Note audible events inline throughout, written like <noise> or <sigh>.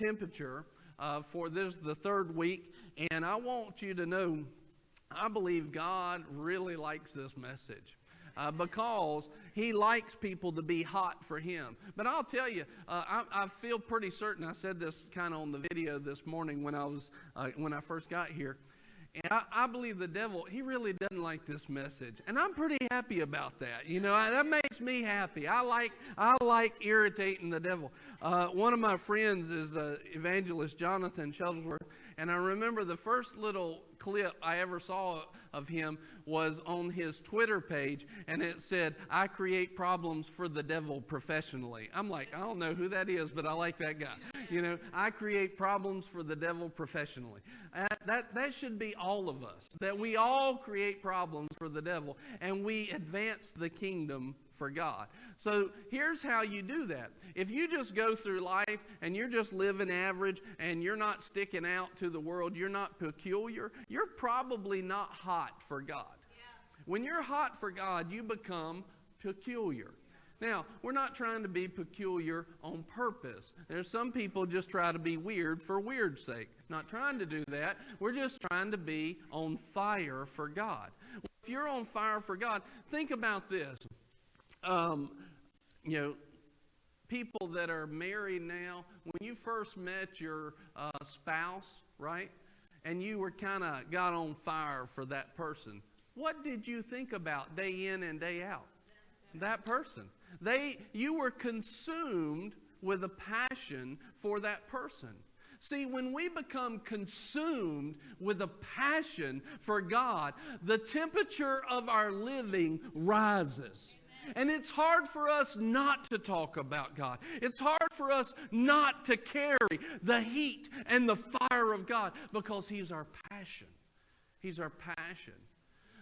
temperature uh, for this the third week, and I want you to know, I believe God really likes this message. Uh, because he likes people to be hot for him. But I'll tell you, uh, I, I, feel pretty certain. I said this kind of on the video this morning when I was uh, when I first got here. And I, I, believe the devil, he really doesn't like this message. And I'm pretty happy about that. You know, I, that makes me happy. I like, I like irritating the devil. Uh, one of my friends is uh, evangelist Jonathan Shuttlesworth. And I remember the first little clip I ever saw of him was on his Twitter page, and it said, I create problems for the devil professionally. I'm like, I don't know who that is, but I like that guy. You know, I create problems for the devil professionally. Uh, that, that should be all of us, that we all create problems for the devil, and we advance the kingdom for God. So here's how you do that. If you just go through life and you're just living average and you're not sticking out to the world, you're not peculiar, you're probably not hot for God. When you're hot for God, you become peculiar. Now, we're not trying to be peculiar on purpose. There's some people just try to be weird for weird's sake. Not trying to do that. We're just trying to be on fire for God. If you're on fire for God, think about this. Um, you know, people that are married now, when you first met your uh, spouse, right, and you were kind of got on fire for that person, what did you think about day in and day out? That person. They, you were consumed with a passion for that person. See, when we become consumed with a passion for God, the temperature of our living rises. And it's hard for us not to talk about God. It's hard for us not to carry the heat and the fire of God because He's our passion. He's our passion.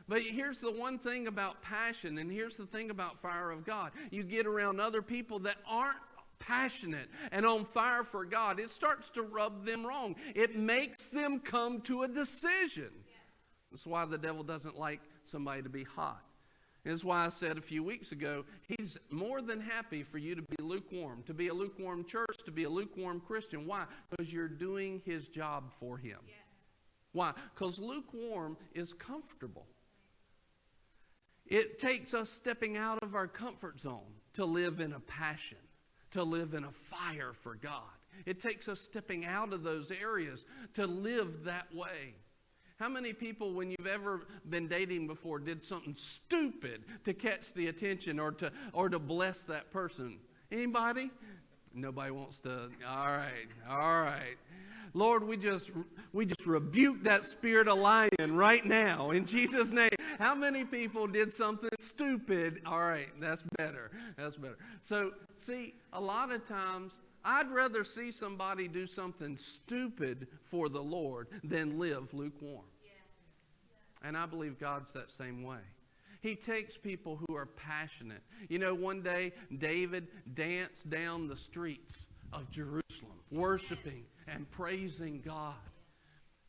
But here's the one thing about passion, and here's the thing about fire of God. You get around other people that aren't passionate and on fire for God, it starts to rub them wrong. It makes them come to a decision. That's why the devil doesn't like somebody to be hot. That's why I said a few weeks ago, he's more than happy for you to be lukewarm, to be a lukewarm church, to be a lukewarm Christian. Why? Because you're doing his job for him. Yes. Why? Because lukewarm is comfortable. It takes us stepping out of our comfort zone to live in a passion, to live in a fire for God. It takes us stepping out of those areas to live that way. How many people, when you've ever been dating before, did something stupid to catch the attention or to, or to bless that person? Anybody? Nobody wants to. All right, all right. Lord, we just we just rebuke that spirit of lying right now in Jesus' name. How many people did something stupid? All right, that's better. That's better. So, see, a lot of times I'd rather see somebody do something stupid for the Lord than live lukewarm. And I believe God's that same way. He takes people who are passionate. You know, one day David danced down the streets of Jerusalem, worshiping and praising God.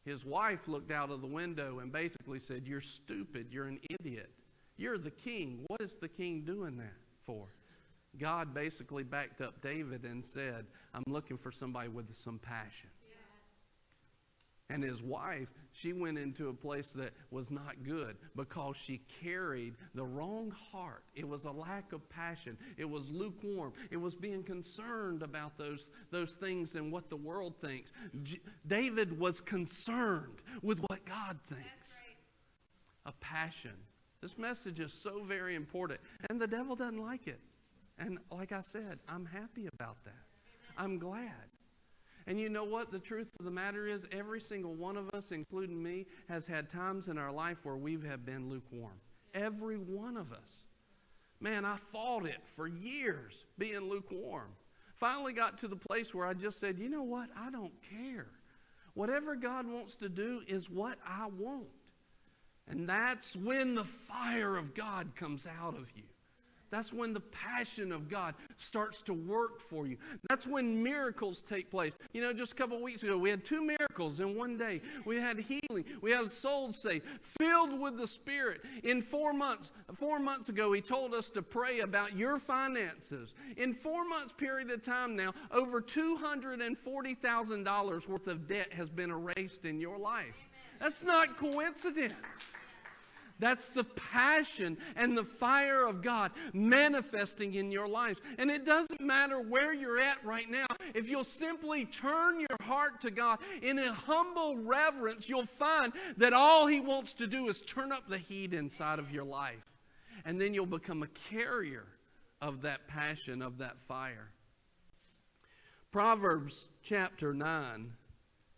His wife looked out of the window and basically said, You're stupid. You're an idiot. You're the king. What is the king doing that for? God basically backed up David and said, I'm looking for somebody with some passion. And his wife, she went into a place that was not good because she carried the wrong heart. It was a lack of passion. It was lukewarm. It was being concerned about those, those things and what the world thinks. J- David was concerned with what God thinks. Right. A passion. This message is so very important. And the devil doesn't like it. And like I said, I'm happy about that. I'm glad. And you know what? The truth of the matter is, every single one of us, including me, has had times in our life where we have been lukewarm. Every one of us. Man, I fought it for years being lukewarm. Finally got to the place where I just said, you know what? I don't care. Whatever God wants to do is what I want. And that's when the fire of God comes out of you. That's when the passion of God starts to work for you. That's when miracles take place. You know, just a couple weeks ago, we had two miracles in one day. We had healing, we have souls saved, filled with the Spirit. In four months, four months ago, he told us to pray about your finances. In four months period of time now, over $240,000 worth of debt has been erased in your life. That's not coincidence. That's the passion and the fire of God manifesting in your lives. And it doesn't matter where you're at right now. If you'll simply turn your heart to God in a humble reverence, you'll find that all He wants to do is turn up the heat inside of your life. And then you'll become a carrier of that passion, of that fire. Proverbs chapter 9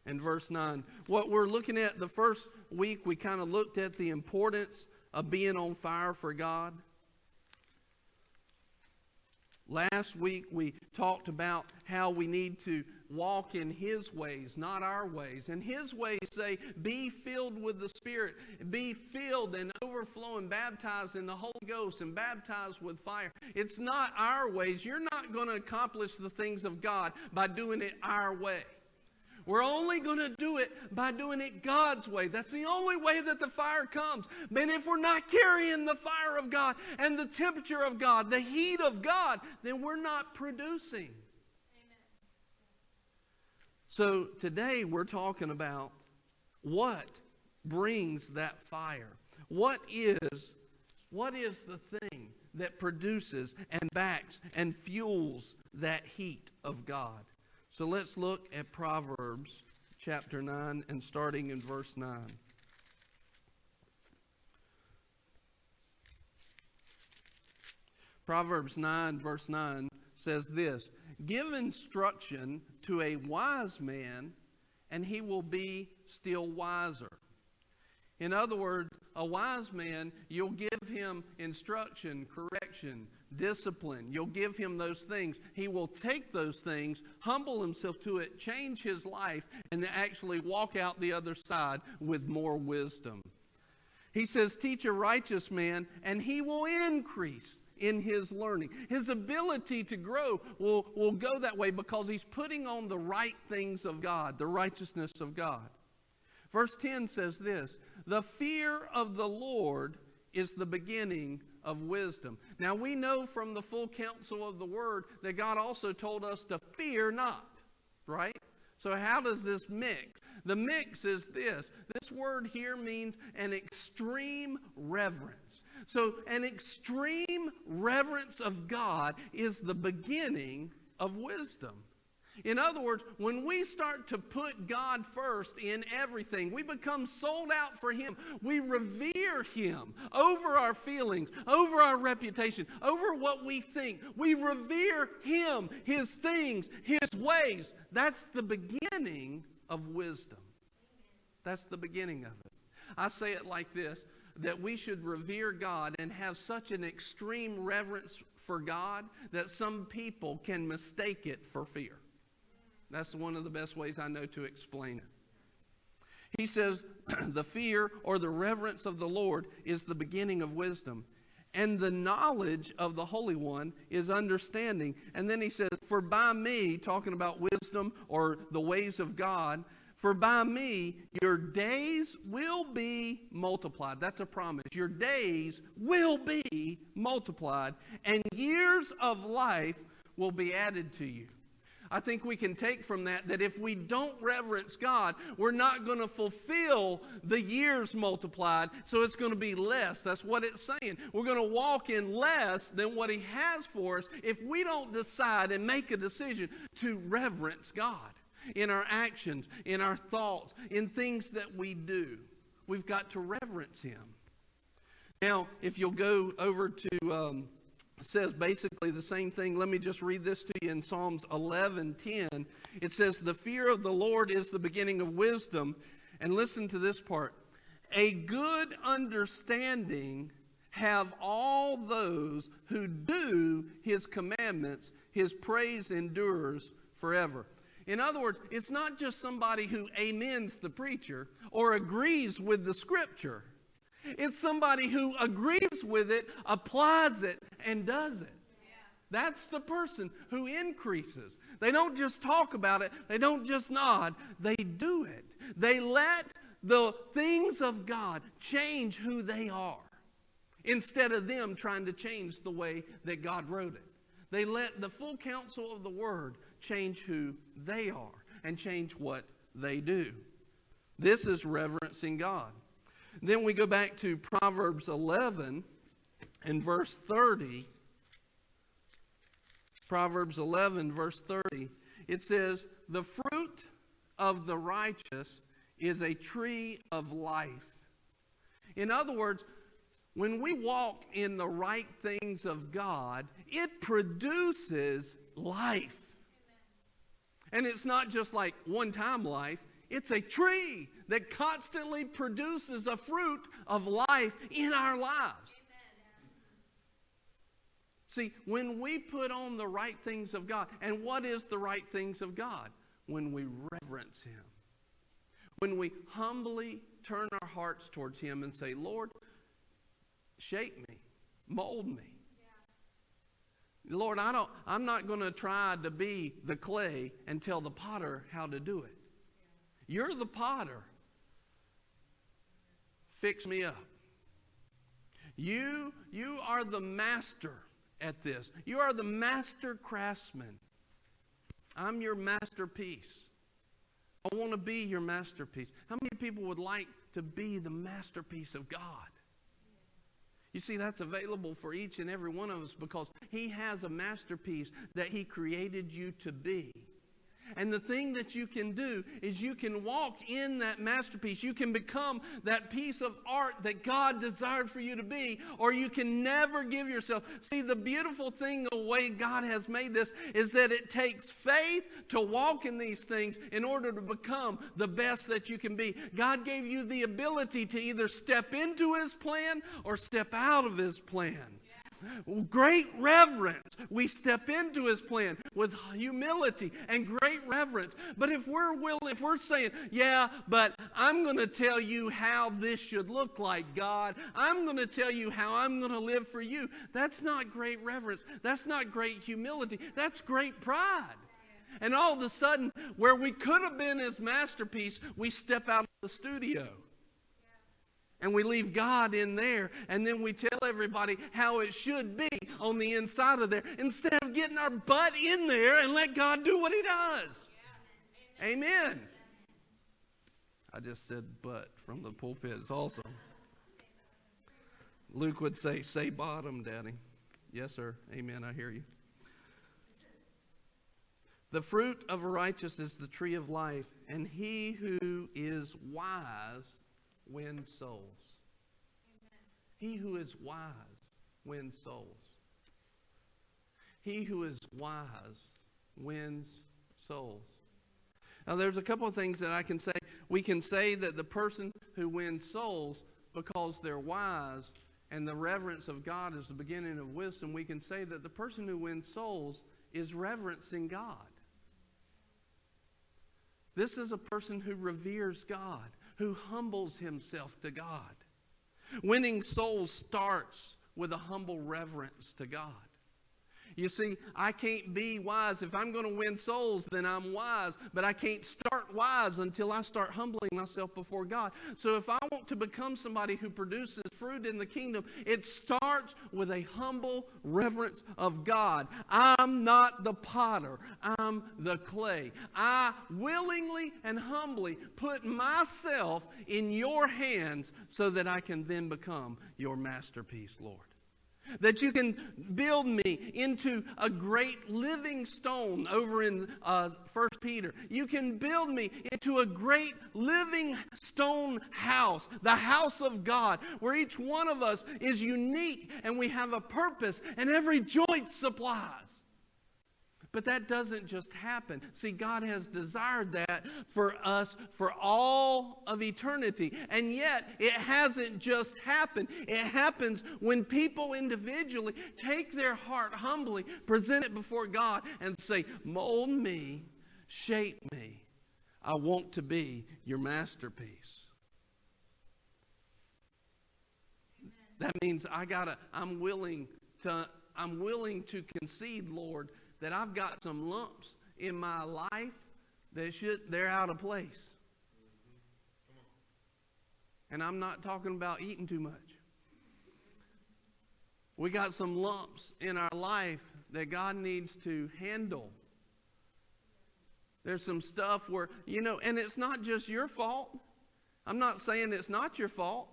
and verse 9. What we're looking at the first week, we kind of looked at the importance of being on fire for God. Last week, we talked about how we need to walk in His ways, not our ways. And His ways say, be filled with the Spirit, be filled and overflowing, baptized in the Holy Ghost, and baptized with fire. It's not our ways. You're not going to accomplish the things of God by doing it our way. We're only going to do it by doing it God's way. That's the only way that the fire comes. But if we're not carrying the fire of God and the temperature of God, the heat of God, then we're not producing. Amen. So today we're talking about what brings that fire. What is what is the thing that produces and backs and fuels that heat of God? So let's look at Proverbs chapter 9 and starting in verse 9. Proverbs 9, verse 9 says this Give instruction to a wise man, and he will be still wiser. In other words, a wise man, you'll give him instruction, correction, discipline. You'll give him those things. He will take those things, humble himself to it, change his life, and actually walk out the other side with more wisdom. He says, Teach a righteous man, and he will increase in his learning. His ability to grow will, will go that way because he's putting on the right things of God, the righteousness of God. Verse 10 says this The fear of the Lord is the beginning of wisdom. Now we know from the full counsel of the word that God also told us to fear not, right? So how does this mix? The mix is this. This word here means an extreme reverence. So an extreme reverence of God is the beginning of wisdom. In other words, when we start to put God first in everything, we become sold out for Him. We revere Him over our feelings, over our reputation, over what we think. We revere Him, His things, His ways. That's the beginning of wisdom. That's the beginning of it. I say it like this that we should revere God and have such an extreme reverence for God that some people can mistake it for fear. That's one of the best ways I know to explain it. He says, <clears throat> the fear or the reverence of the Lord is the beginning of wisdom. And the knowledge of the Holy One is understanding. And then he says, For by me, talking about wisdom or the ways of God, for by me your days will be multiplied. That's a promise. Your days will be multiplied, and years of life will be added to you. I think we can take from that that if we don't reverence God, we're not going to fulfill the years multiplied, so it's going to be less. That's what it's saying. We're going to walk in less than what He has for us if we don't decide and make a decision to reverence God in our actions, in our thoughts, in things that we do. We've got to reverence Him. Now, if you'll go over to. Um, says basically the same thing. Let me just read this to you in Psalms 11:10. It says, "The fear of the Lord is the beginning of wisdom." And listen to this part. A good understanding have all those who do his commandments. His praise endures forever. In other words, it's not just somebody who amens the preacher or agrees with the scripture. It's somebody who agrees with it, applies it, and does it. That's the person who increases. They don't just talk about it, they don't just nod, they do it. They let the things of God change who they are instead of them trying to change the way that God wrote it. They let the full counsel of the Word change who they are and change what they do. This is reverencing God. Then we go back to Proverbs 11 and verse 30. Proverbs 11, verse 30. It says, The fruit of the righteous is a tree of life. In other words, when we walk in the right things of God, it produces life. And it's not just like one time life, it's a tree that constantly produces a fruit of life in our lives. See, when we put on the right things of God, and what is the right things of God? When we reverence Him. When we humbly turn our hearts towards Him and say, Lord, shape me, mold me. Yeah. Lord, I don't, I'm not going to try to be the clay and tell the potter how to do it. Yeah. You're the potter. Fix me up. You, you are the master at this. You are the master craftsman. I'm your masterpiece. I want to be your masterpiece. How many people would like to be the masterpiece of God? You see, that's available for each and every one of us because He has a masterpiece that He created you to be. And the thing that you can do is you can walk in that masterpiece. You can become that piece of art that God desired for you to be, or you can never give yourself. See, the beautiful thing, the way God has made this, is that it takes faith to walk in these things in order to become the best that you can be. God gave you the ability to either step into His plan or step out of His plan great reverence. We step into his plan with humility and great reverence. But if we're willing, if we're saying, yeah, but I'm going to tell you how this should look like, God, I'm going to tell you how I'm going to live for you, that's not great reverence. That's not great humility. That's great pride. And all of a sudden, where we could have been his masterpiece, we step out of the studio and we leave God in there, and then we tell everybody how it should be on the inside of there instead of getting our butt in there and let God do what He does. Yeah. Amen. Amen. I just said butt from the pulpit. It's awesome. Luke would say, Say bottom, Daddy. Yes, sir. Amen. I hear you. The fruit of a righteousness is the tree of life, and he who is wise wins souls. Amen. He who is wise wins souls. He who is wise wins souls. Now, there's a couple of things that I can say. We can say that the person who wins souls because they're wise and the reverence of God is the beginning of wisdom, we can say that the person who wins souls is reverencing God. This is a person who reveres God who humbles himself to God. Winning souls starts with a humble reverence to God. You see, I can't be wise. If I'm going to win souls, then I'm wise. But I can't start wise until I start humbling myself before God. So if I want to become somebody who produces fruit in the kingdom, it starts with a humble reverence of God. I'm not the potter, I'm the clay. I willingly and humbly put myself in your hands so that I can then become your masterpiece, Lord. That you can build me into a great living stone over in uh, Peter. You can build me into a great living stone house, the house of God, where each one of us is unique and we have a purpose and every joint supplies. But that doesn't just happen. See, God has desired that for us for all of eternity. And yet, it hasn't just happened. It happens when people individually take their heart humbly, present it before God, and say, Mold me, shape me. I want to be your masterpiece. That means I gotta, I'm willing to I'm willing to concede, Lord, that I've got some lumps in my life that should they're out of place. And I'm not talking about eating too much. We got some lumps in our life that God needs to handle. There's some stuff where, you know, and it's not just your fault. I'm not saying it's not your fault,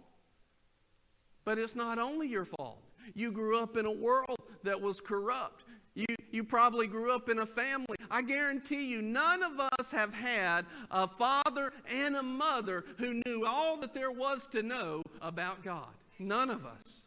but it's not only your fault. You grew up in a world that was corrupt. You, you probably grew up in a family. I guarantee you, none of us have had a father and a mother who knew all that there was to know about God. None of us.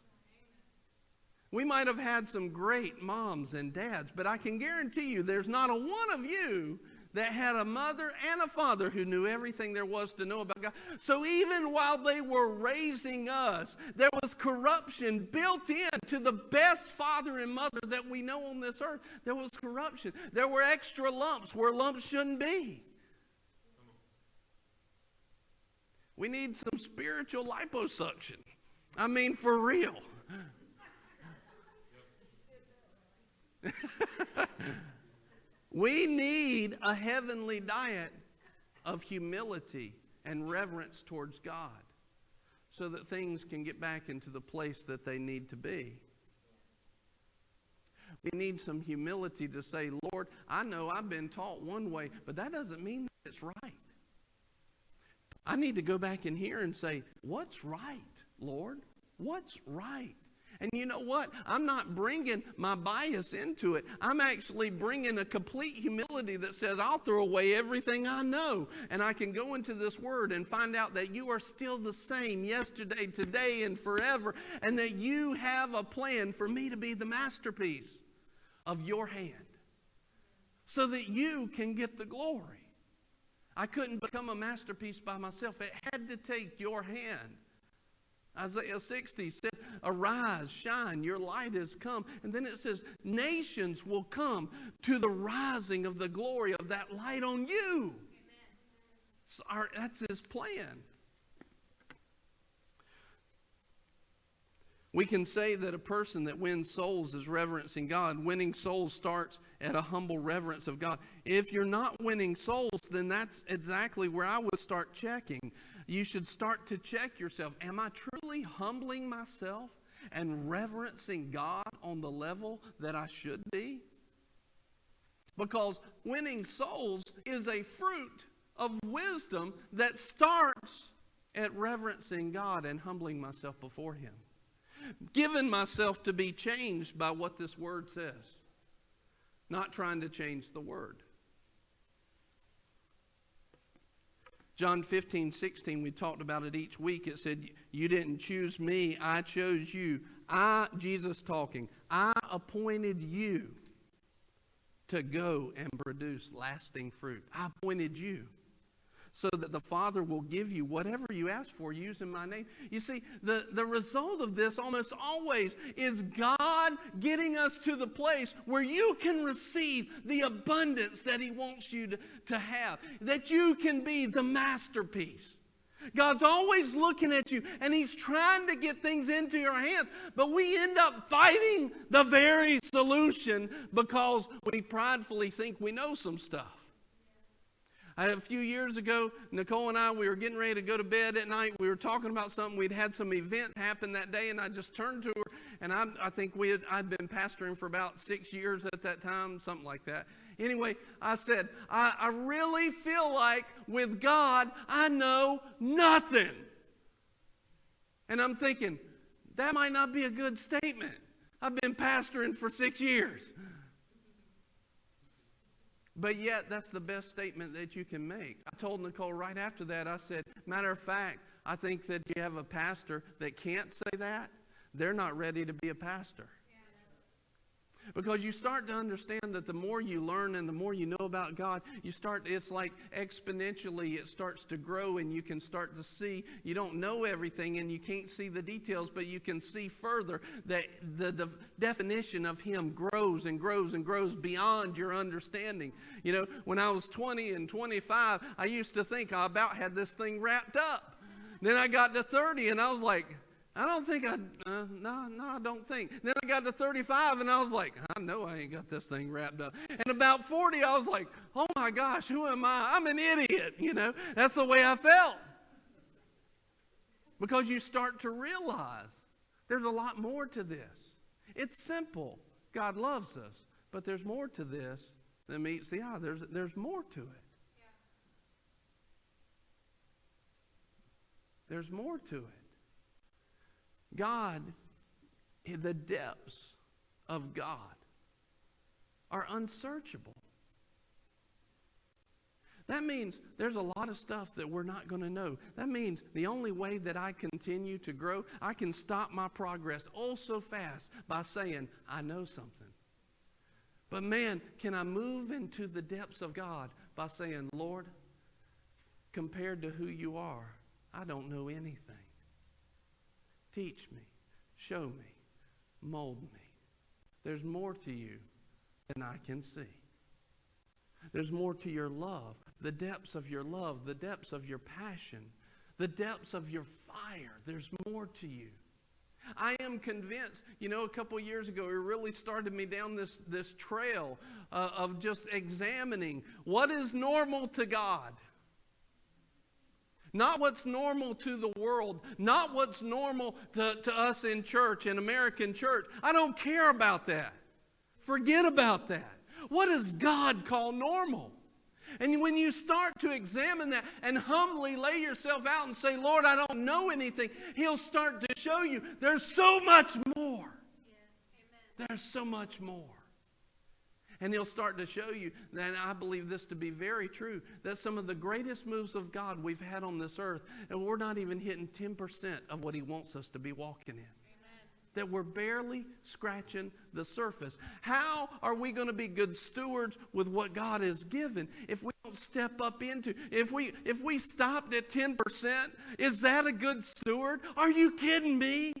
We might have had some great moms and dads, but I can guarantee you there's not a one of you that had a mother and a father who knew everything there was to know about God. So even while they were raising us, there was corruption built in to the best father and mother that we know on this earth. There was corruption. There were extra lumps where lumps shouldn't be. We need some spiritual liposuction. I mean, for real. <laughs> We need a heavenly diet of humility and reverence towards God so that things can get back into the place that they need to be. We need some humility to say, Lord, I know I've been taught one way, but that doesn't mean that it's right. I need to go back in here and say, What's right, Lord? What's right? And you know what? I'm not bringing my bias into it. I'm actually bringing a complete humility that says, I'll throw away everything I know. And I can go into this word and find out that you are still the same yesterday, today, and forever. And that you have a plan for me to be the masterpiece of your hand so that you can get the glory. I couldn't become a masterpiece by myself, it had to take your hand. Isaiah 60 said, Arise, shine, your light has come. And then it says, Nations will come to the rising of the glory of that light on you. Our, that's his plan. We can say that a person that wins souls is reverencing God. Winning souls starts at a humble reverence of God. If you're not winning souls, then that's exactly where I would start checking you should start to check yourself. Am I truly humbling myself and reverencing God on the level that I should be? Because winning souls is a fruit of wisdom that starts at reverencing God and humbling myself before Him. Giving myself to be changed by what this word says, not trying to change the word. John 15, 16, we talked about it each week. It said, You didn't choose me, I chose you. I, Jesus talking, I appointed you to go and produce lasting fruit. I appointed you so that the Father will give you whatever you ask for using my name. You see, the, the result of this almost always is God getting us to the place where you can receive the abundance that He wants you to, to have, that you can be the masterpiece. God's always looking at you and He's trying to get things into your hands, but we end up fighting the very solution because we pridefully think we know some stuff. I, a few years ago, Nicole and I, we were getting ready to go to bed at night. We were talking about something. We'd had some event happen that day, and I just turned to her, and I, I think we had, I'd been pastoring for about six years at that time, something like that. Anyway, I said, I, I really feel like with God, I know nothing. And I'm thinking, that might not be a good statement. I've been pastoring for six years. But yet, that's the best statement that you can make. I told Nicole right after that, I said, matter of fact, I think that you have a pastor that can't say that. They're not ready to be a pastor. Because you start to understand that the more you learn and the more you know about God, you start, it's like exponentially, it starts to grow and you can start to see. You don't know everything and you can't see the details, but you can see further that the, the definition of Him grows and grows and grows beyond your understanding. You know, when I was 20 and 25, I used to think I about had this thing wrapped up. Then I got to 30 and I was like, I don't think I, uh, no, no, I don't think. Then I got to 35 and I was like, I know I ain't got this thing wrapped up. And about 40, I was like, oh my gosh, who am I? I'm an idiot, you know? That's the way I felt. Because you start to realize there's a lot more to this. It's simple. God loves us, but there's more to this than meets the eye. There's, there's more to it. There's more to it. God, the depths of God are unsearchable. That means there's a lot of stuff that we're not going to know. That means the only way that I continue to grow, I can stop my progress oh so fast by saying, I know something. But man, can I move into the depths of God by saying, Lord, compared to who you are, I don't know anything. Teach me, show me, mold me. There's more to you than I can see. There's more to your love, the depths of your love, the depths of your passion, the depths of your fire. There's more to you. I am convinced, you know, a couple years ago, it really started me down this, this trail uh, of just examining what is normal to God. Not what's normal to the world, not what's normal to, to us in church, in American church. I don't care about that. Forget about that. What does God call normal? And when you start to examine that and humbly lay yourself out and say, Lord, I don't know anything, He'll start to show you there's so much more. Yeah. There's so much more. And he'll start to show you, and I believe this to be very true, that some of the greatest moves of God we've had on this earth, and we're not even hitting 10% of what he wants us to be walking in that we're barely scratching the surface. How are we going to be good stewards with what God has given if we don't step up into if we if we stopped at 10%, is that a good steward? Are you kidding me?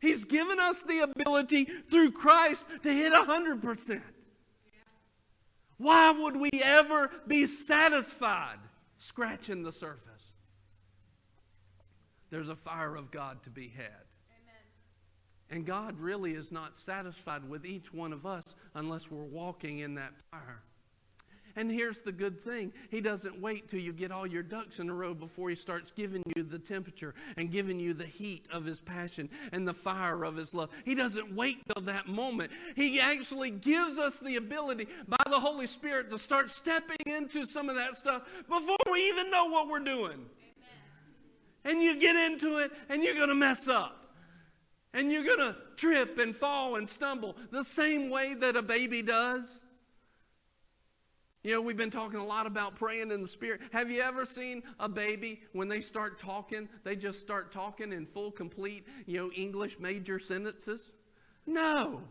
He's given us the ability through Christ to hit 100%. Why would we ever be satisfied scratching the surface? There's a fire of God to be had. Amen. And God really is not satisfied with each one of us unless we're walking in that fire. And here's the good thing He doesn't wait till you get all your ducks in a row before He starts giving you the temperature and giving you the heat of His passion and the fire of His love. He doesn't wait till that moment. He actually gives us the ability by the Holy Spirit to start stepping into some of that stuff before we even know what we're doing. Amen. And you get into it and you're going to mess up. And you're going to trip and fall and stumble the same way that a baby does. You know, we've been talking a lot about praying in the Spirit. Have you ever seen a baby when they start talking, they just start talking in full, complete, you know, English major sentences? No.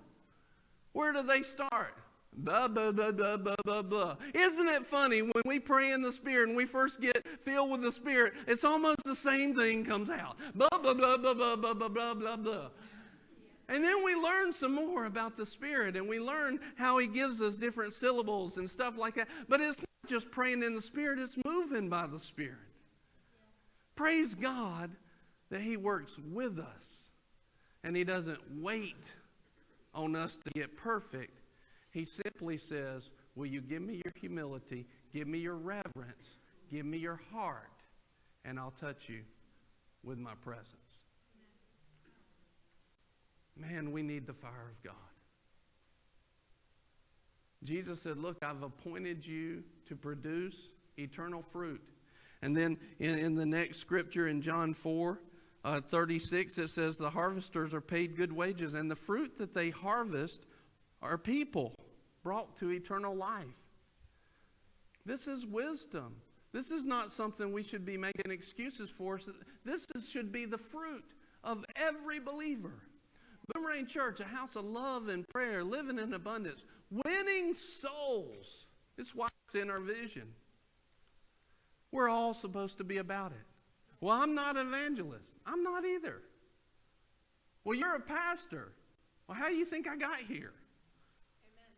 Where do they start? Blah, blah, blah, blah, blah, blah, blah. Isn't it funny when we pray in the Spirit and we first get filled with the Spirit, it's almost the same thing comes out. Blah, blah, blah, blah, blah, blah, blah, blah, blah. And then we learn some more about the Spirit and we learn how He gives us different syllables and stuff like that. But it's not just praying in the Spirit, it's moving by the Spirit. Praise God that He works with us and He doesn't wait on us to get perfect. He simply says, Will you give me your humility? Give me your reverence. Give me your heart, and I'll touch you with my presence. Man, we need the fire of God. Jesus said, Look, I've appointed you to produce eternal fruit. And then in, in the next scripture in John 4 uh, 36, it says, The harvesters are paid good wages, and the fruit that they harvest are people brought to eternal life. This is wisdom. This is not something we should be making excuses for. This is, should be the fruit of every believer. Boomerang Church, a house of love and prayer, living in abundance, winning souls. It's why it's in our vision. We're all supposed to be about it. Well, I'm not an evangelist. I'm not either. Well, you're a pastor. Well, how do you think I got here? Amen.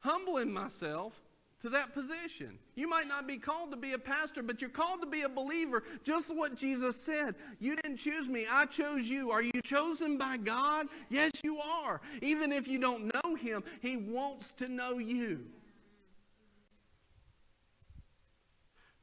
Humbling myself to that position. You might not be called to be a pastor, but you're called to be a believer. Just what Jesus said. You didn't choose me, I chose you. Are you chosen by God? Yes, you are. Even if you don't know Him, He wants to know you.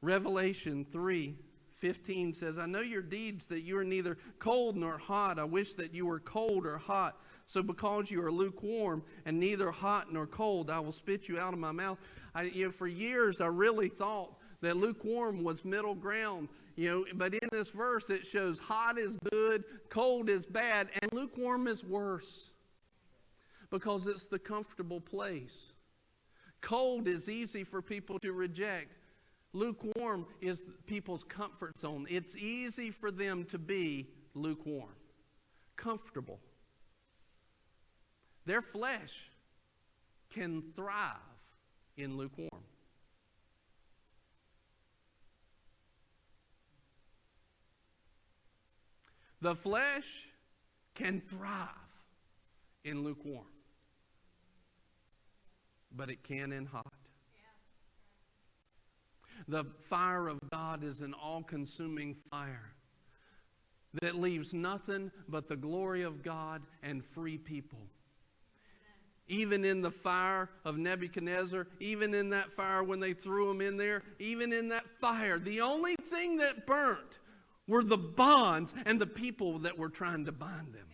Revelation 3 15 says, I know your deeds, that you are neither cold nor hot. I wish that you were cold or hot. So because you are lukewarm and neither hot nor cold, I will spit you out of my mouth. I, you know, for years, I really thought that lukewarm was middle ground. You know, but in this verse, it shows hot is good, cold is bad, and lukewarm is worse because it's the comfortable place. Cold is easy for people to reject. Lukewarm is people's comfort zone. It's easy for them to be lukewarm, comfortable. Their flesh can thrive in lukewarm. The flesh can thrive in lukewarm, but it can in hot. The fire of God is an all consuming fire that leaves nothing but the glory of God and free people even in the fire of Nebuchadnezzar, even in that fire when they threw him in there, even in that fire, the only thing that burnt were the bonds and the people that were trying to bind them.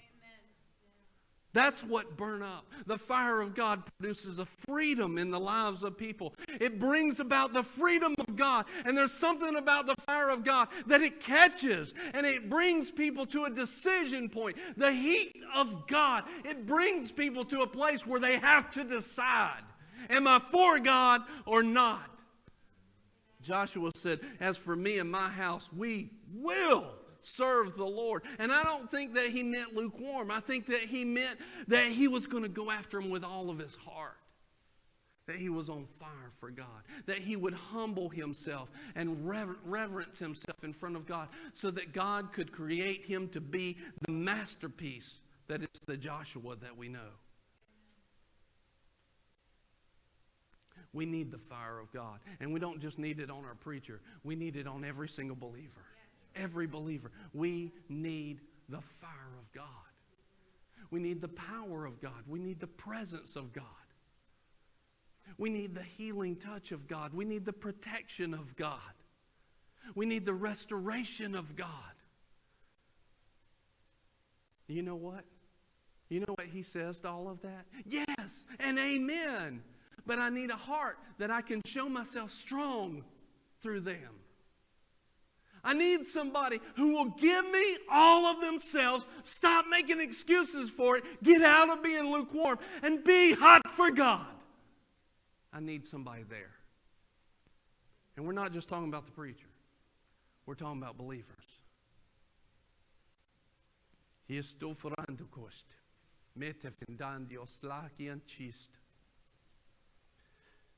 That's what burn up. The fire of God produces a freedom in the lives of people. It brings about the freedom of God. And there's something about the fire of God that it catches and it brings people to a decision point. The heat of God, it brings people to a place where they have to decide Am I for God or not? Joshua said, As for me and my house, we will serve the Lord. And I don't think that he meant lukewarm. I think that he meant that he was going to go after him with all of his heart. That he was on fire for God. That he would humble himself and rever- reverence himself in front of God so that God could create him to be the masterpiece that is the Joshua that we know. We need the fire of God. And we don't just need it on our preacher, we need it on every single believer every believer. We need the fire of God. We need the power of God. We need the presence of God. We need the healing touch of God. We need the protection of God. We need the restoration of God. You know what? You know what he says to all of that? Yes and amen. But I need a heart that I can show myself strong through them. I need somebody who will give me all of themselves, stop making excuses for it, get out of being lukewarm, and be hot for God. I need somebody there. And we're not just talking about the preacher, we're talking about believers. Estou furando kost.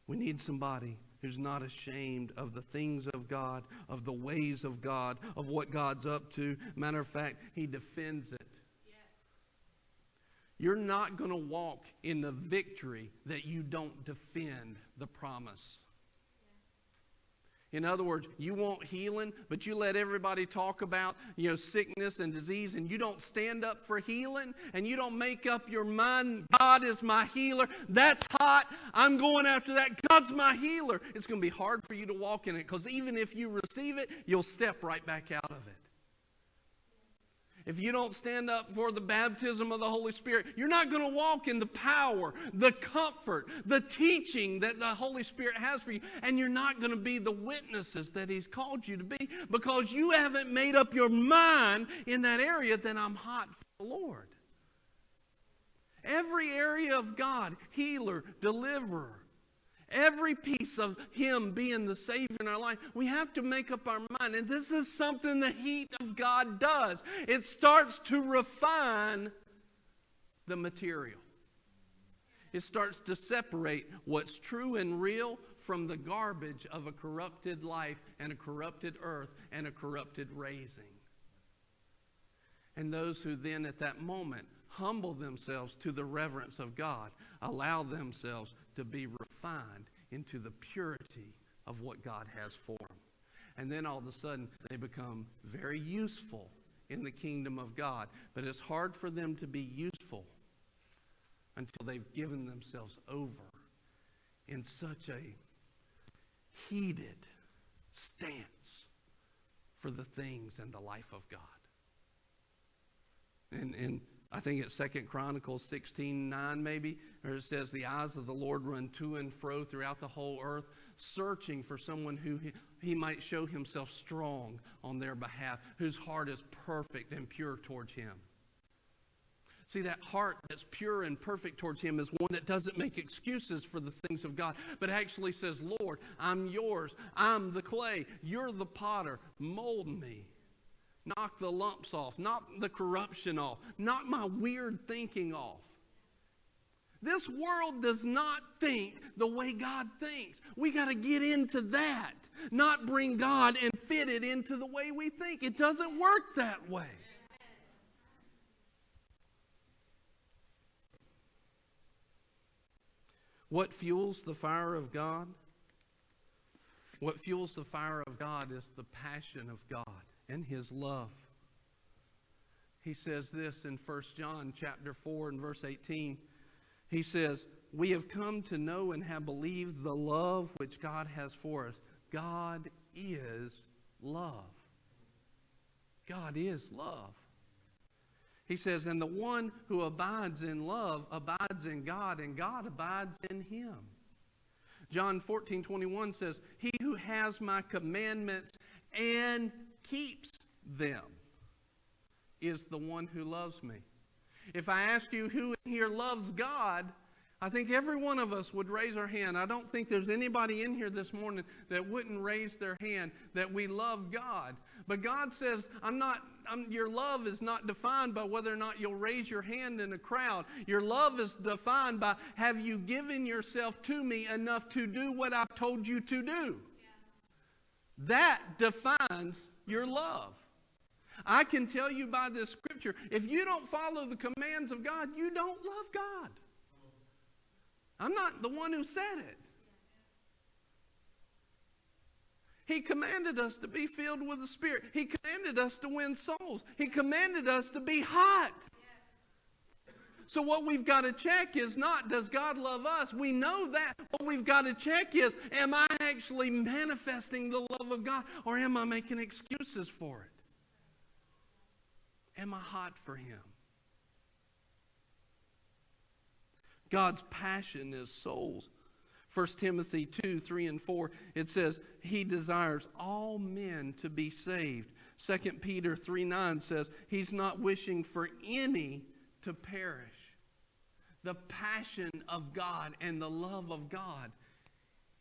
We need somebody who's not ashamed of the things of God, of the ways of God, of what God's up to. Matter of fact, he defends it. Yes. You're not going to walk in the victory that you don't defend the promise. In other words, you want healing, but you let everybody talk about, you know, sickness and disease and you don't stand up for healing and you don't make up your mind, God is my healer. That's hot. I'm going after that. God's my healer. It's going to be hard for you to walk in it because even if you receive it, you'll step right back out of it if you don't stand up for the baptism of the Holy Spirit, you're not going to walk in the power, the comfort, the teaching that the Holy Spirit has for you. And you're not going to be the witnesses that He's called you to be because you haven't made up your mind in that area that I'm hot for the Lord. Every area of God, healer, deliverer, every piece of Him being the Savior in our life, we have to make up our mind. And this is something the heat of God does it starts to refine the material, it starts to separate what's true and real from the garbage of a corrupted life and a corrupted earth and a corrupted raising. And those who then at that moment humble themselves to the reverence of God allow themselves to be refined into the purity of what God has for them. And then all of a sudden, they become very useful in the kingdom of God. But it's hard for them to be useful until they've given themselves over in such a heated stance for the things and the life of God. And, and I think it's Second Chronicles 16 9, maybe, or it says, The eyes of the Lord run to and fro throughout the whole earth, searching for someone who he, he might show himself strong on their behalf, whose heart is perfect and pure towards him. See, that heart that's pure and perfect towards Him is one that doesn't make excuses for the things of God, but actually says, Lord, I'm yours. I'm the clay. You're the potter. Mold me. Knock the lumps off. Knock the corruption off. Knock my weird thinking off. This world does not think the way God thinks. We got to get into that, not bring God and fit it into the way we think. It doesn't work that way. What fuels the fire of God? What fuels the fire of God is the passion of God and his love. He says this in 1 John chapter 4 and verse 18. He says, "We have come to know and have believed the love which God has for us. God is love. God is love." He says, And the one who abides in love abides in God, and God abides in him. John 14, 21 says, He who has my commandments and keeps them is the one who loves me. If I ask you who in here loves God, I think every one of us would raise our hand. I don't think there's anybody in here this morning that wouldn't raise their hand that we love God. But God says, I'm not, I'm, your love is not defined by whether or not you'll raise your hand in a crowd. Your love is defined by have you given yourself to me enough to do what I've told you to do? That defines your love. I can tell you by this scripture if you don't follow the commands of God, you don't love God. I'm not the one who said it. He commanded us to be filled with the Spirit. He commanded us to win souls. He commanded us to be hot. So, what we've got to check is not does God love us? We know that. What we've got to check is am I actually manifesting the love of God or am I making excuses for it? Am I hot for Him? God's passion is souls. 1 Timothy 2 3 and 4, it says, He desires all men to be saved. 2 Peter 3 9 says, He's not wishing for any to perish. The passion of God and the love of God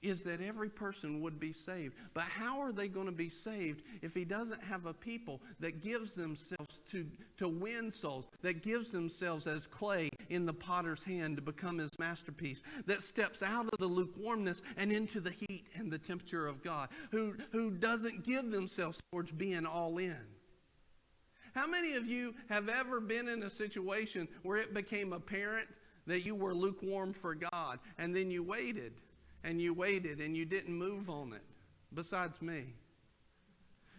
is that every person would be saved. But how are they going to be saved if he doesn't have a people that gives themselves to, to win souls, that gives themselves as clay in the potter's hand to become his masterpiece, that steps out of the lukewarmness and into the heat and the temperature of God, who, who doesn't give themselves towards being all in? How many of you have ever been in a situation where it became apparent that you were lukewarm for God and then you waited? and you waited and you didn't move on it, besides me.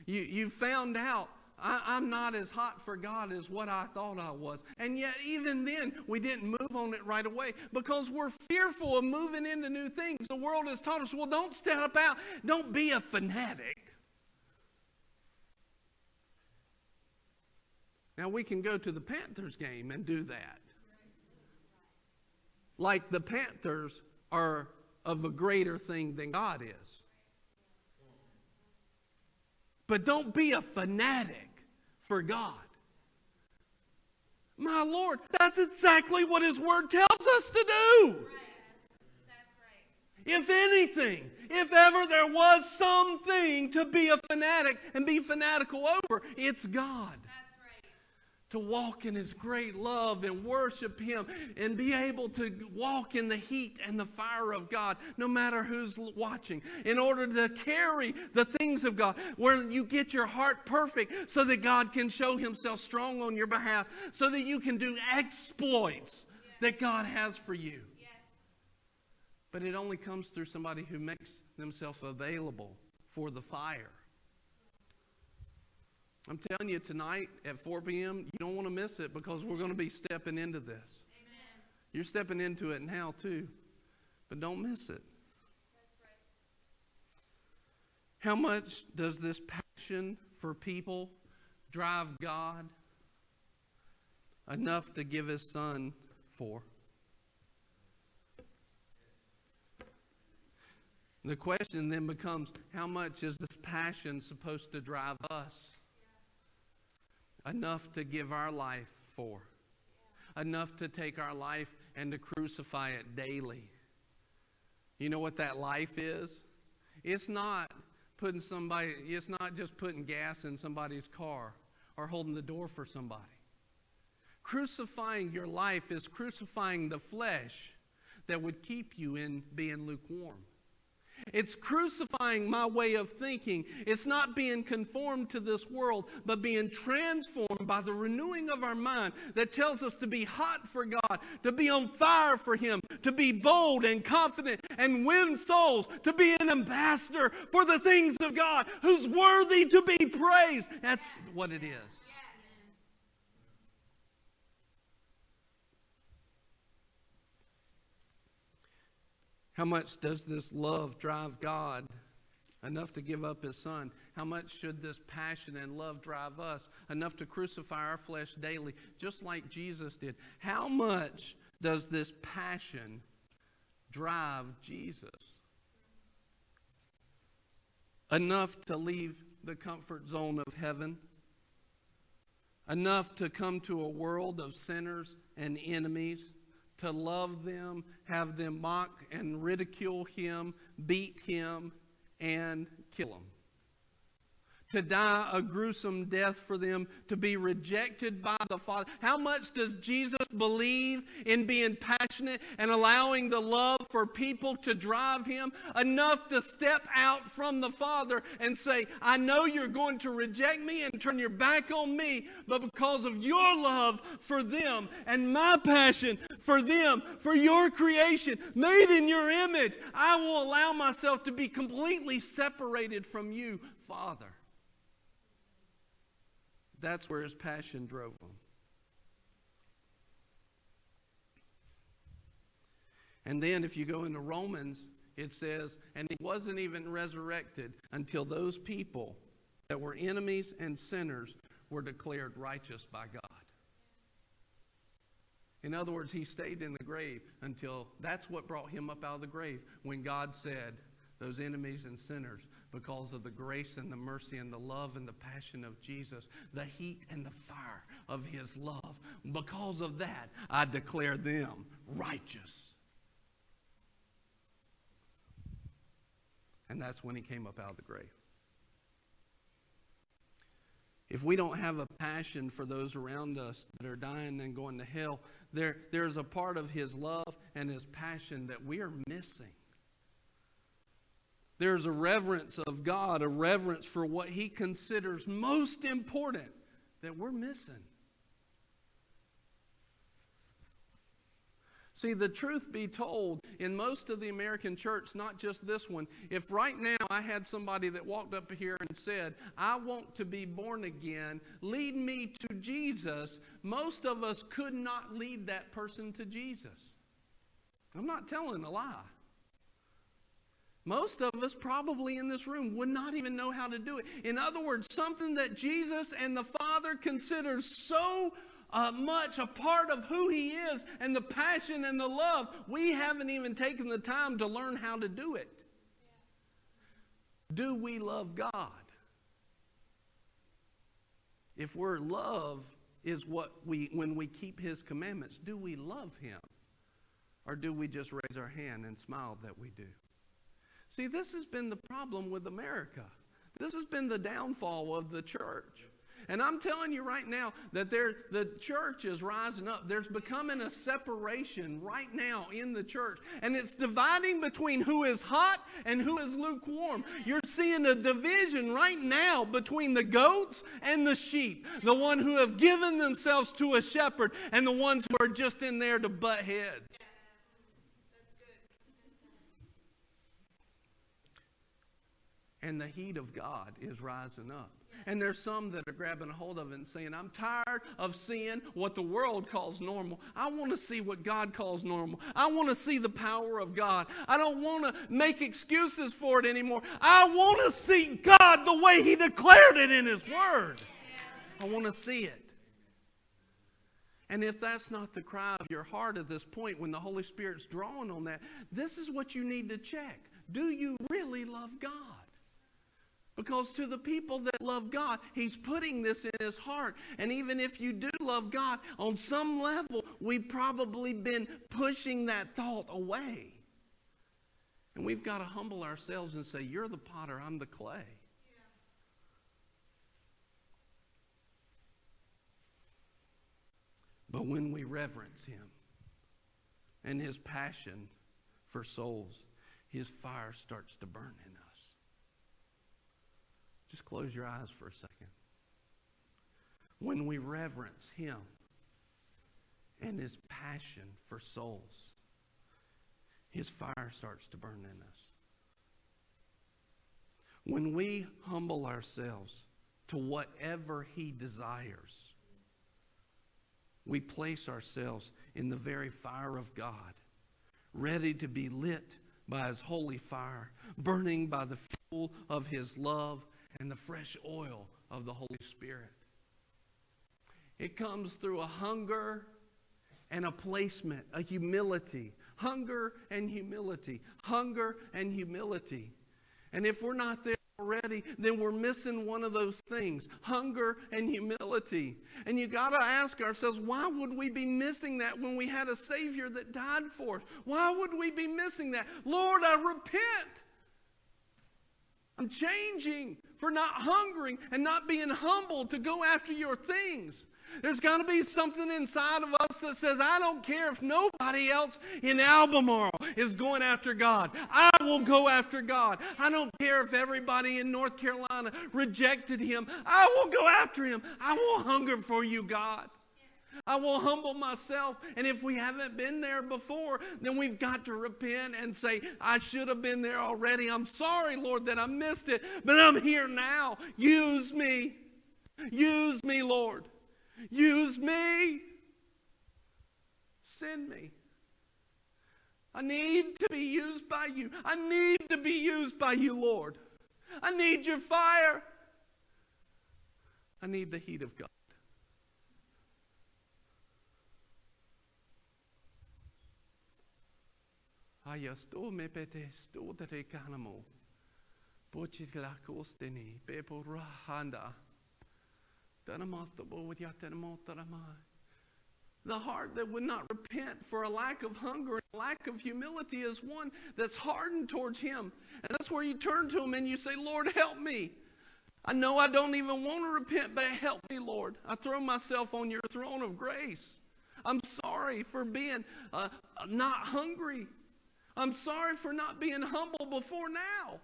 You, you found out I, am not as hot for God as what I thought I was. And yet, even then, we didn't move on it right away because we're fearful of moving into new things. The world has taught us, well, don't step out, don't be a fanatic. Now, we can go to the Panthers game and do that. Like the Panthers are of a greater thing than God is. But don't be a fanatic for God. My Lord, that's exactly what His Word tells us to do. If anything, if ever there was something to be a fanatic and be fanatical over, it's God to walk in His great love and worship Him and be able to walk in the heat and the fire of God, no matter who's watching, in order to carry the things of God, where you get your heart perfect so that God can show Himself strong on your behalf, so that you can do exploits that God has for you. But it only comes through somebody who makes themselves available for the fire. I'm telling you tonight at 4 p.m., you don't want to miss it because we're going to be stepping into this. Amen. You're stepping into it now too, but don't miss it. Right. How much does this passion for people drive God enough to give his son for? The question then becomes how much is this passion supposed to drive us? Enough to give our life for, enough to take our life and to crucify it daily. You know what that life is? It's not putting somebody, it's not just putting gas in somebody's car or holding the door for somebody. Crucifying your life is crucifying the flesh that would keep you in being lukewarm. It's crucifying my way of thinking. It's not being conformed to this world, but being transformed by the renewing of our mind that tells us to be hot for God, to be on fire for Him, to be bold and confident and win souls, to be an ambassador for the things of God who's worthy to be praised. That's what it is. How much does this love drive God enough to give up his son? How much should this passion and love drive us enough to crucify our flesh daily, just like Jesus did? How much does this passion drive Jesus? Enough to leave the comfort zone of heaven? Enough to come to a world of sinners and enemies? To love them, have them mock and ridicule him, beat him, and kill him to die a gruesome death for them, to be rejected by the Father. How much does Jesus believe in being passionate and allowing the love for people to drive him? Enough to step out from the Father and say, I know you're going to reject me and turn your back on me, but because of your love for them and my passion for them, for your creation, made in your image, I will allow myself to be completely separated from you, Father. That's where his passion drove him. And then if you go into Romans, it says, and he wasn't even resurrected until those people that were enemies and sinners were declared righteous by God. In other words, he stayed in the grave until that's what brought him up out of the grave when God said, those enemies and sinners because of the grace and the mercy and the love and the passion of Jesus, the heat and the fire of his love. Because of that, I declare them righteous. And that's when he came up out of the grave. If we don't have a passion for those around us that are dying and going to hell, there, there's a part of his love and his passion that we are missing. There's a reverence of God, a reverence for what He considers most important that we're missing. See, the truth be told, in most of the American church, not just this one, if right now I had somebody that walked up here and said, I want to be born again, lead me to Jesus, most of us could not lead that person to Jesus. I'm not telling a lie. Most of us, probably in this room, would not even know how to do it. In other words, something that Jesus and the Father consider so uh, much a part of who He is and the passion and the love, we haven't even taken the time to learn how to do it. Do we love God? If we're love is what we when we keep his commandments, do we love him? Or do we just raise our hand and smile that we do? See, this has been the problem with America. This has been the downfall of the church. And I'm telling you right now that there, the church is rising up. There's becoming a separation right now in the church. And it's dividing between who is hot and who is lukewarm. You're seeing a division right now between the goats and the sheep, the one who have given themselves to a shepherd and the ones who are just in there to butt heads. and the heat of God is rising up. And there's some that are grabbing a hold of it and saying, I'm tired of seeing what the world calls normal. I want to see what God calls normal. I want to see the power of God. I don't want to make excuses for it anymore. I want to see God the way He declared it in His Word. I want to see it. And if that's not the cry of your heart at this point, when the Holy Spirit's drawing on that, this is what you need to check. Do you really love God? Because to the people that love God, He's putting this in His heart. And even if you do love God, on some level, we've probably been pushing that thought away. And we've got to humble ourselves and say, You're the potter, I'm the clay. But when we reverence Him and His passion for souls, His fire starts to burn in. Just close your eyes for a second. When we reverence Him and His passion for souls, His fire starts to burn in us. When we humble ourselves to whatever He desires, we place ourselves in the very fire of God, ready to be lit by His holy fire, burning by the fuel of His love and the fresh oil of the Holy Spirit. It comes through a hunger and a placement, a humility. Hunger and humility. Hunger and humility. And if we're not there already, then we're missing one of those things hunger and humility. And you got to ask ourselves, why would we be missing that when we had a Savior that died for us? Why would we be missing that? Lord, I repent. I'm changing for not hungering and not being humble to go after your things. There's got to be something inside of us that says, I don't care if nobody else in Albemarle is going after God. I will go after God. I don't care if everybody in North Carolina rejected him. I will go after him. I will hunger for you, God. I will humble myself. And if we haven't been there before, then we've got to repent and say, I should have been there already. I'm sorry, Lord, that I missed it, but I'm here now. Use me. Use me, Lord. Use me. Send me. I need to be used by you. I need to be used by you, Lord. I need your fire. I need the heat of God. Me la kosteni pe por rahanda. The heart that would not repent for a lack of hunger and a lack of humility is one that's hardened towards Him. And that's where you turn to Him and you say, Lord, help me. I know I don't even want to repent, but help me, Lord. I throw myself on your throne of grace. I'm sorry for being uh, not hungry. I'm sorry for not being humble before now.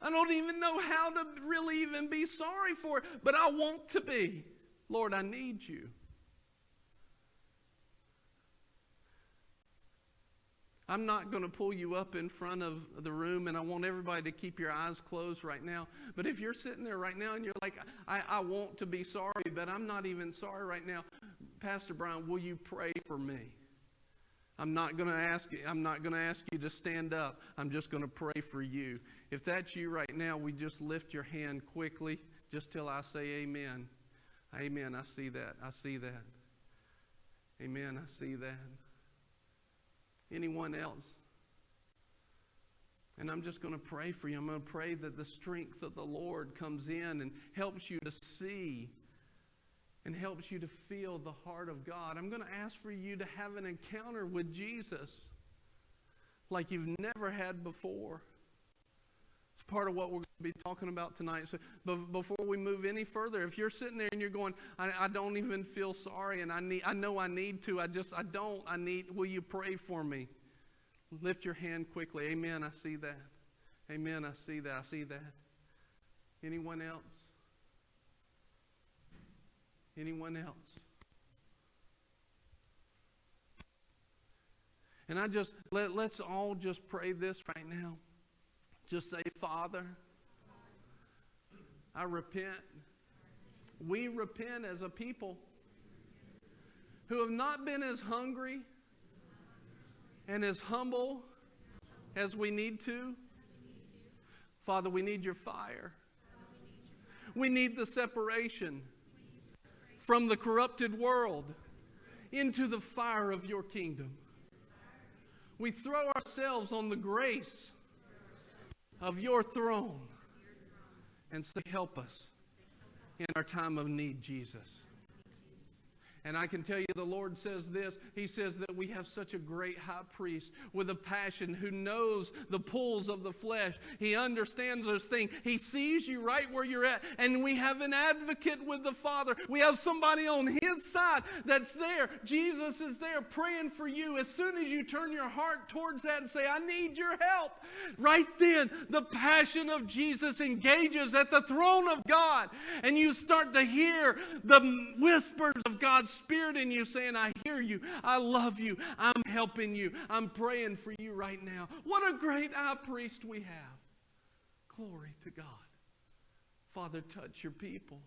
I don't even know how to really even be sorry for it, but I want to be. Lord, I need you. I'm not going to pull you up in front of the room, and I want everybody to keep your eyes closed right now. But if you're sitting there right now and you're like, I, I want to be sorry, but I'm not even sorry right now, Pastor Brian, will you pray for me? I'm not going to ask you, I'm not going to ask you to stand up. I'm just going to pray for you. If that's you right now, we just lift your hand quickly just till I say amen. Amen. I see that. I see that. Amen. I see that. Anyone else? And I'm just going to pray for you. I'm going to pray that the strength of the Lord comes in and helps you to see and helps you to feel the heart of God. I'm going to ask for you to have an encounter with Jesus like you've never had before. It's part of what we're going to be talking about tonight. So, but before we move any further, if you're sitting there and you're going, I, I don't even feel sorry, and I need, I know I need to, I just, I don't, I need. Will you pray for me? Lift your hand quickly. Amen. I see that. Amen. I see that. I see that. Anyone else? Anyone else? And I just, let, let's all just pray this right now. Just say, Father, I repent. We repent as a people who have not been as hungry and as humble as we need to. Father, we need your fire. We need the separation from the corrupted world into the fire of your kingdom. We throw ourselves on the grace of your throne and say, Help us in our time of need, Jesus. And I can tell you, the Lord says this. He says that we have such a great high priest with a passion who knows the pulls of the flesh. He understands those things. He sees you right where you're at. And we have an advocate with the Father. We have somebody on his side that's there. Jesus is there praying for you. As soon as you turn your heart towards that and say, I need your help, right then, the passion of Jesus engages at the throne of God. And you start to hear the whispers of God's Spirit in you saying, I hear you, I love you, I'm helping you, I'm praying for you right now. What a great high priest we have. Glory to God. Father, touch your people.